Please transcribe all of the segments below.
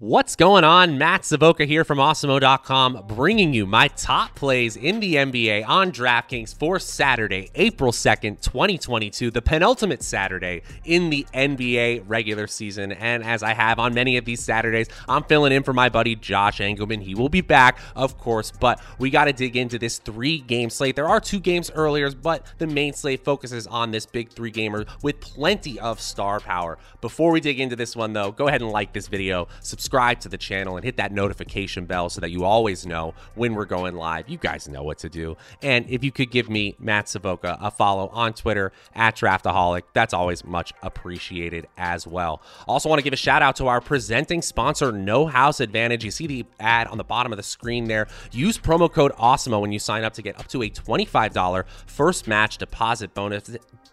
What's going on? Matt Savoca here from Awesemo.com, bringing you my top plays in the NBA on DraftKings for Saturday, April 2nd, 2022, the penultimate Saturday in the NBA regular season. And as I have on many of these Saturdays, I'm filling in for my buddy Josh Engelman. He will be back, of course, but we got to dig into this three game slate. There are two games earlier, but the main slate focuses on this big three gamer with plenty of star power. Before we dig into this one, though, go ahead and like this video, subscribe subscribe to the channel and hit that notification bell so that you always know when we're going live. You guys know what to do. And if you could give me, Matt Savoca, a follow on Twitter at Draftaholic, that's always much appreciated as well. Also, want to give a shout out to our presenting sponsor, No House Advantage. You see the ad on the bottom of the screen there. Use promo code AWESEMO when you sign up to get up to a $25 first match deposit bonus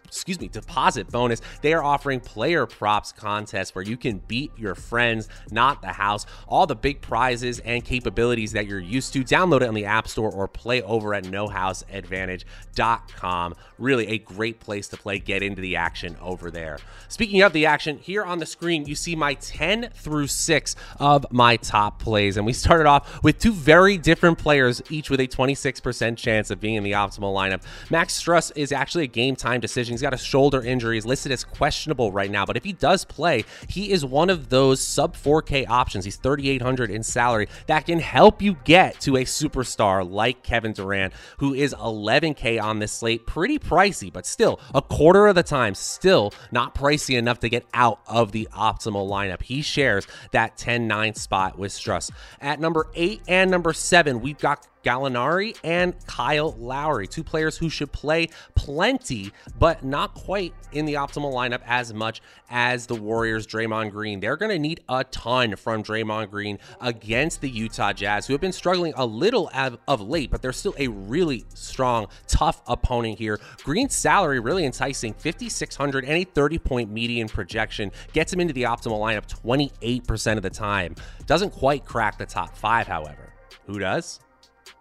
excuse me, deposit bonus. They are offering player props contests where you can beat your friends, not the house. All the big prizes and capabilities that you're used to. Download it on the App Store or play over at nohouseadvantage.com. Really a great place to play. Get into the action over there. Speaking of the action, here on the screen, you see my 10 through 6 of my top plays. And we started off with two very different players, each with a 26% chance of being in the optimal lineup. Max Strus is actually a game time decision He's got a shoulder injury. He's listed as questionable right now, but if he does play, he is one of those sub 4K options. He's 3,800 in salary that can help you get to a superstar like Kevin Durant, who is 11K on this slate. Pretty pricey, but still a quarter of the time, still not pricey enough to get out of the optimal lineup. He shares that 10 9 spot with Strus. At number eight and number seven, we've got Gallinari and Kyle Lowry, two players who should play plenty, but not quite in the optimal lineup as much as the Warriors' Draymond Green. They're going to need a ton from Draymond Green against the Utah Jazz, who have been struggling a little of late, but they're still a really strong, tough opponent here. Green's salary really enticing 5,600 and a 30 point median projection gets him into the optimal lineup 28% of the time. Doesn't quite crack the top five, however. Who does?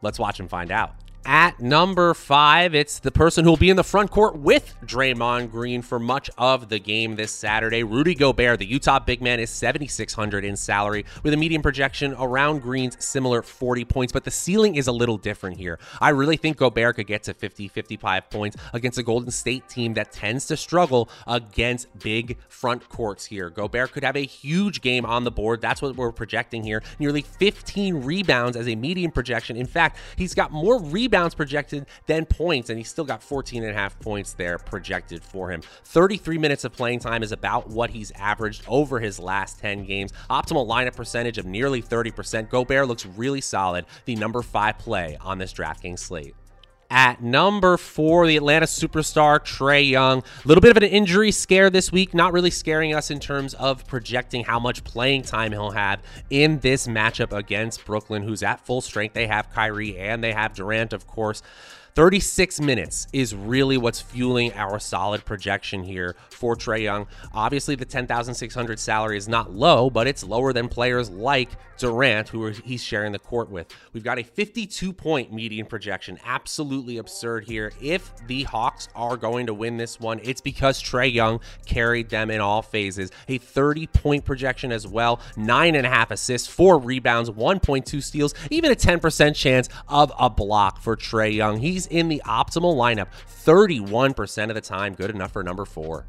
Let's watch and find out. At number five, it's the person who will be in the front court with Draymond Green for much of the game this Saturday. Rudy Gobert, the Utah big man, is 7,600 in salary with a median projection around Green's similar 40 points, but the ceiling is a little different here. I really think Gobert could get to 50, 55 points against a Golden State team that tends to struggle against big front courts here. Gobert could have a huge game on the board. That's what we're projecting here. Nearly 15 rebounds as a median projection. In fact, he's got more rebounds rebounds projected then points, and he's still got 14 and a half points there projected for him. 33 minutes of playing time is about what he's averaged over his last 10 games. Optimal lineup percentage of nearly 30%. Gobert looks really solid, the number five play on this DraftKings slate. At number four, the Atlanta superstar Trae Young. A little bit of an injury scare this week, not really scaring us in terms of projecting how much playing time he'll have in this matchup against Brooklyn, who's at full strength. They have Kyrie and they have Durant, of course. 36 minutes is really what's fueling our solid projection here for Trae Young. Obviously, the 10,600 salary is not low, but it's lower than players like Durant, who he's sharing the court with. We've got a 52 point median projection. Absolutely absurd here. If the Hawks are going to win this one, it's because Trae Young carried them in all phases. A 30 point projection as well, nine and a half assists, four rebounds, 1.2 steals, even a 10% chance of a block for Trae Young. He's in the optimal lineup 31% of the time. Good enough for number four.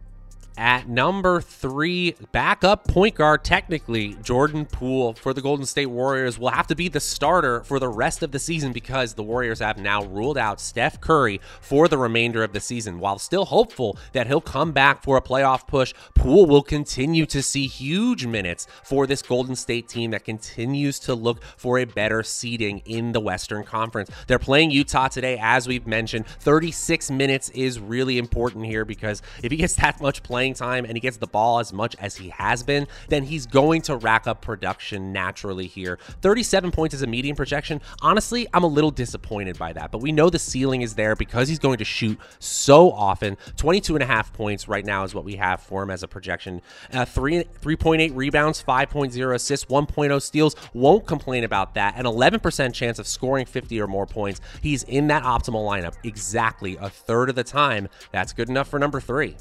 At number three, backup point guard, technically, Jordan Poole for the Golden State Warriors will have to be the starter for the rest of the season because the Warriors have now ruled out Steph Curry for the remainder of the season. While still hopeful that he'll come back for a playoff push, Poole will continue to see huge minutes for this Golden State team that continues to look for a better seeding in the Western Conference. They're playing Utah today, as we've mentioned. 36 minutes is really important here because if he gets that much playing, playing time and he gets the ball as much as he has been, then he's going to rack up production naturally here. 37 points is a median projection. Honestly, I'm a little disappointed by that, but we know the ceiling is there because he's going to shoot so often. 22 and a half points right now is what we have for him as a projection. Uh, 3 3.8 rebounds, 5.0 assists, 1.0 steals. Won't complain about that. An 11% chance of scoring 50 or more points. He's in that optimal lineup exactly a third of the time. That's good enough for number three.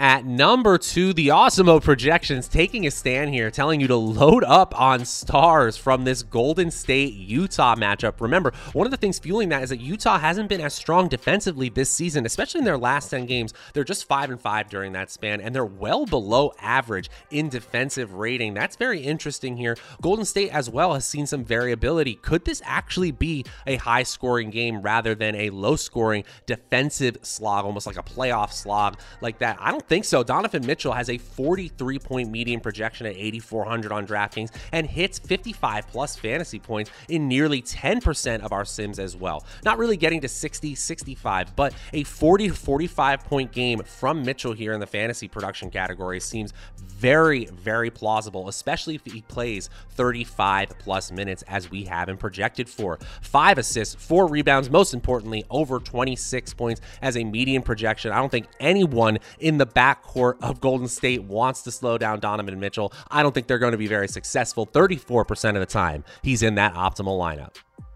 At number two, the Awesemo projections taking a stand here, telling you to load up on stars from this Golden State Utah matchup. Remember, one of the things fueling that is that Utah hasn't been as strong defensively this season, especially in their last 10 games. They're just 5 and 5 during that span, and they're well below average in defensive rating. That's very interesting here. Golden State as well has seen some variability. Could this actually be a high scoring game rather than a low scoring defensive slog, almost like a playoff slog like that? I don't think so. Donovan Mitchell has a 43 point median projection at 8,400 on DraftKings and hits 55 plus fantasy points in nearly 10% of our sims as well. Not really getting to 60, 65, but a 40 45 point game from Mitchell here in the fantasy production category seems very, very plausible, especially if he plays 35 plus minutes as we have him projected for. Five assists, four rebounds, most importantly, over 26 points as a median projection. I don't think anyone in the backcourt of Golden State wants to slow down Donovan Mitchell. I don't think they're going to be very successful 34% of the time. He's in that optimal lineup.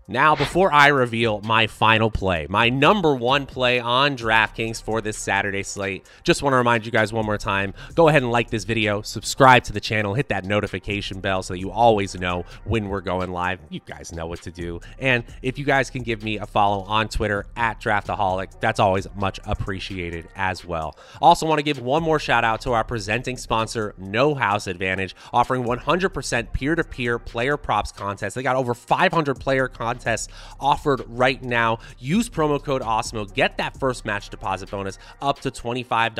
Now, before I reveal my final play, my number one play on DraftKings for this Saturday slate, just want to remind you guys one more time go ahead and like this video, subscribe to the channel, hit that notification bell so that you always know when we're going live. You guys know what to do. And if you guys can give me a follow on Twitter at Draftaholic, that's always much appreciated as well. Also, want to give one more shout out to our presenting sponsor, No House Advantage, offering 100% peer to peer player props contests. They got over 500 player contests contests offered right now. Use promo code AWESEMO. Get that first match deposit bonus up to $25.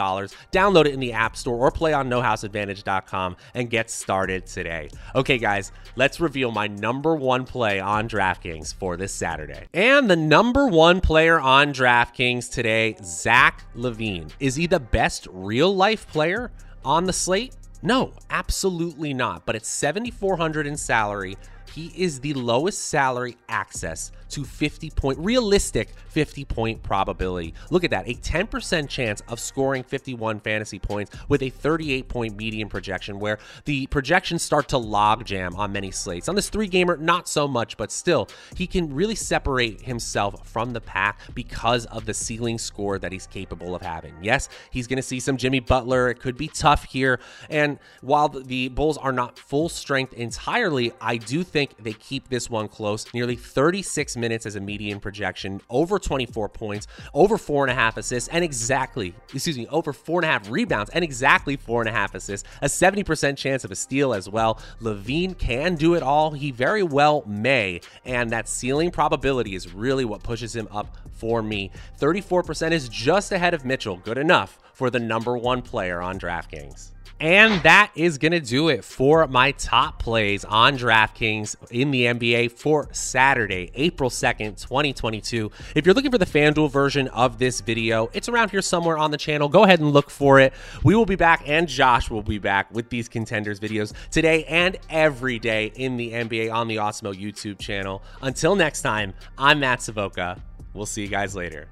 Download it in the App Store or play on nohouseadvantage.com and get started today. Okay, guys, let's reveal my number one play on DraftKings for this Saturday. And the number one player on DraftKings today, Zach LaVine. Is he the best real life player on the slate? No, absolutely not. But it's 7400 in salary, he is the lowest salary access to 50 point, realistic 50 point probability. Look at that, a 10% chance of scoring 51 fantasy points with a 38 point median projection, where the projections start to logjam on many slates. On this three gamer, not so much, but still, he can really separate himself from the pack because of the ceiling score that he's capable of having. Yes, he's going to see some Jimmy Butler. It could be tough here. And while the Bulls are not full strength entirely, I do think they keep this one close. Nearly 36 minutes as a median projection, over 24 points, over four and a half assists, and exactly, excuse me, over four and a half rebounds, and exactly four and a half assists. A 70% chance of a steal as well. LaVine can do it all. He very well may, and that ceiling probability is really what pushes him up for me. 34% is just ahead of Mitchell. Good enough for the number one player on DraftKings. And that is going to do it for my top plays on DraftKings in the NBA for Saturday, April 2nd, 2022. If you're looking for the FanDuel version of this video, it's around here somewhere on the channel. Go ahead and look for it. We will be back, and Josh will be back with these contenders videos today and every day in the NBA on the Awesemo YouTube channel. Until next time, I'm Matt Savoca. We'll see you guys later.